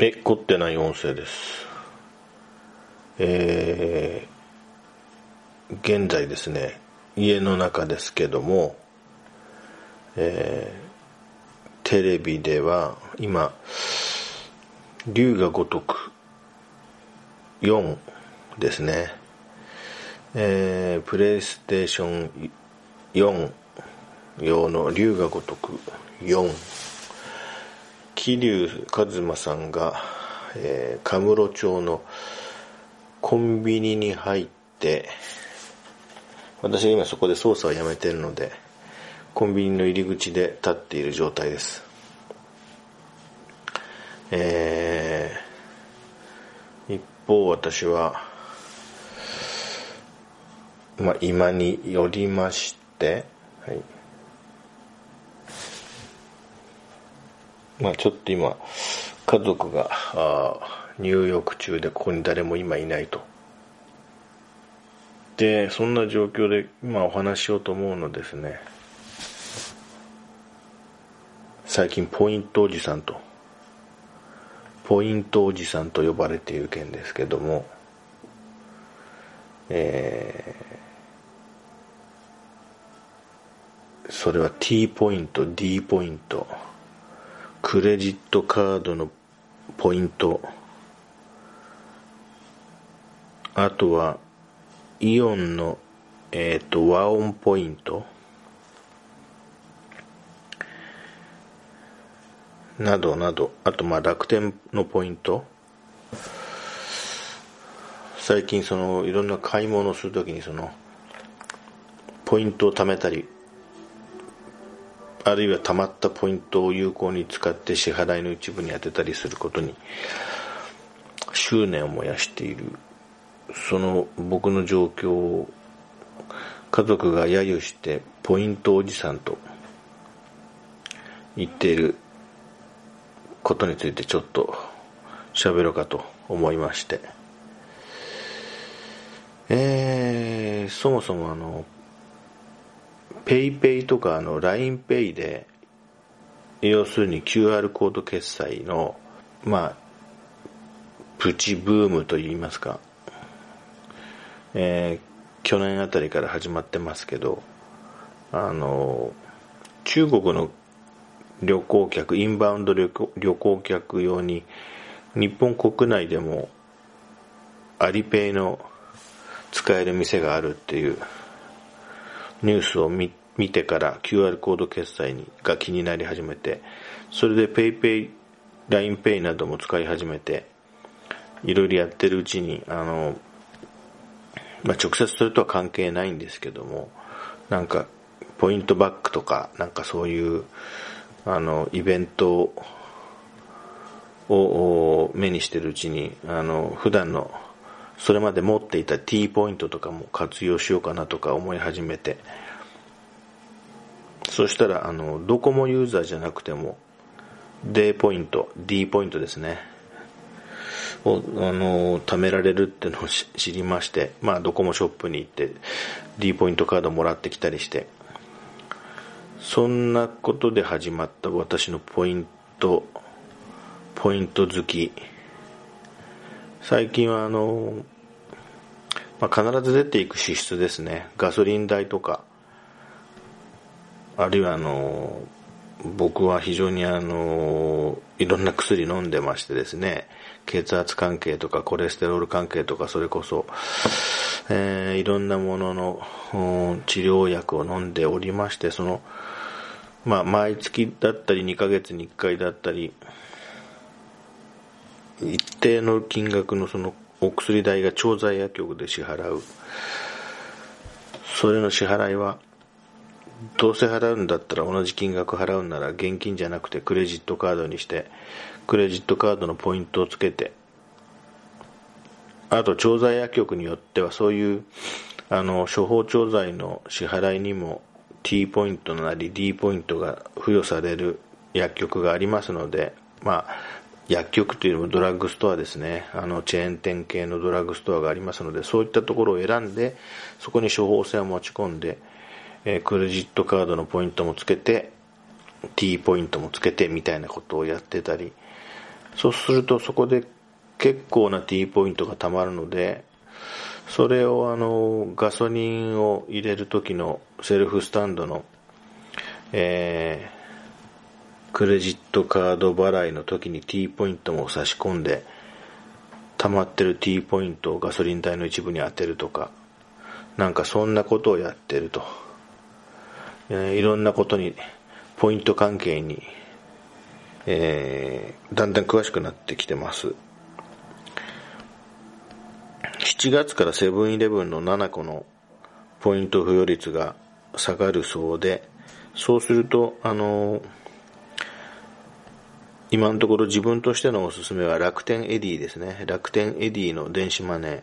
え、凝ってない音声です。えー、現在ですね、家の中ですけども、えー、テレビでは今、龍が如く4ですね、えー、プレイステーション4用の龍が如く4桐生一馬さんが、えー、カムロ町のコンビニに入って私が今そこで操作をやめてるのでコンビニの入り口で立っている状態です。えー、一方私はまあ今によりましてはい。まあちょっと今、家族があ入浴中でここに誰も今いないと。で、そんな状況で今お話ししようと思うのですね。最近ポイントおじさんと、ポイントおじさんと呼ばれている件ですけども、えー、それは T ポイント、D ポイント、クレジットカードのポイント。あとはイオンのえっ、ー、と和音ポイント。などなど。あとまあ楽天のポイント。最近そのいろんな買い物をするときにそのポイントを貯めたりあるいは貯まったポイントを有効に使って支払いの一部に充てたりすることに執念を燃やしている。その僕の状況を家族が揶揄してポイントおじさんと言っていることについてちょっと喋ろうかと思いまして。えー、そもそもあの PayPay とかあの LINEPay で、要するに QR コード決済の、まあ、プチブームといいますか、えー、去年あたりから始まってますけど、あの、中国の旅行客、インバウンド旅行客用に、日本国内でもアリペイの使える店があるっていうニュースを見見てから QR コード決済にが気になり始めて、それで PayPay、LINEPay なども使い始めて、いろいろやってるうちに、あの、まあ、直接それとは関係ないんですけども、なんか、ポイントバックとか、なんかそういう、あの、イベントを目にしてるうちに、あの、普段の、それまで持っていた T ポイントとかも活用しようかなとか思い始めて、そしたら、あの、ドコモユーザーじゃなくても、D ポイント、D ポイントですね。を、あの、貯められるってのを知りまして、まあ、ドコモショップに行って、D ポイントカードもらってきたりして、そんなことで始まった私のポイント、ポイント好き。最近はあの、まあ、必ず出ていく支出ですね。ガソリン代とか、あるいはあの、僕は非常にあの、いろんな薬飲んでましてですね、血圧関係とかコレステロール関係とかそれこそ、えー、いろんなものの治療薬を飲んでおりまして、その、まあ、毎月だったり2ヶ月に1回だったり、一定の金額のそのお薬代が調剤薬局で支払う。それの支払いは、どうせ払うんだったら同じ金額払うんなら現金じゃなくてクレジットカードにしてクレジットカードのポイントをつけてあと調剤薬局によってはそういうあの処方調剤の支払いにも T ポイントなり D ポイントが付与される薬局がありますのでまあ薬局というよりもドラッグストアですね。あのチェーン店系のドラッグストアがありますのでそういったところを選んでそこに処方箋を持ち込んでえクレジットカードのポイントもつけて T ポイントもつけてみたいなことをやってたり。そうするとそこで結構な T ポイントがたまるのでそれをあのガソリンを入れる時のセルフスタンドの、えー、クレジットカード払いの時に T ポイントも差し込んで溜まってる T ポイントをガソリン代の一部に当てるとかなんかそんなことをやってると、え、いろんなことにポイント関係に、えー、だんだん詳しくなってきてます。7月からセブンイレブンの7個のポイント付与率が下がるそうで、そうすると、あの、今のところ自分としてのおすすめは楽天 Edy ですね。楽天 Edy の電子マネー。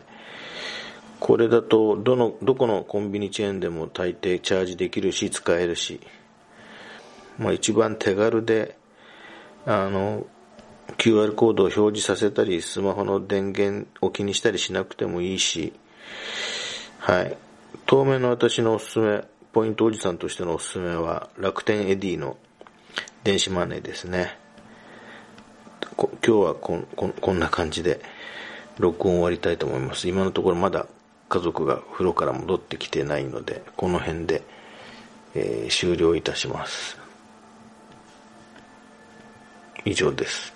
これだと、どの、どこのコンビニチェーンでも大抵チャージできるし、使えるし、まあ一番手軽で、あの、QR コードを表示させたり、スマホの電源を気にしたりしなくてもいいし、はい。当面の私のおすすめ、ポイントおじさんとしてのおすすめは、楽天エディの電子マネーですね。今日はこここんな感じで録音終わりたいと思います。今のところまだ家族が風呂から戻ってきてないので、この辺で、えー、終了いたします。以上です。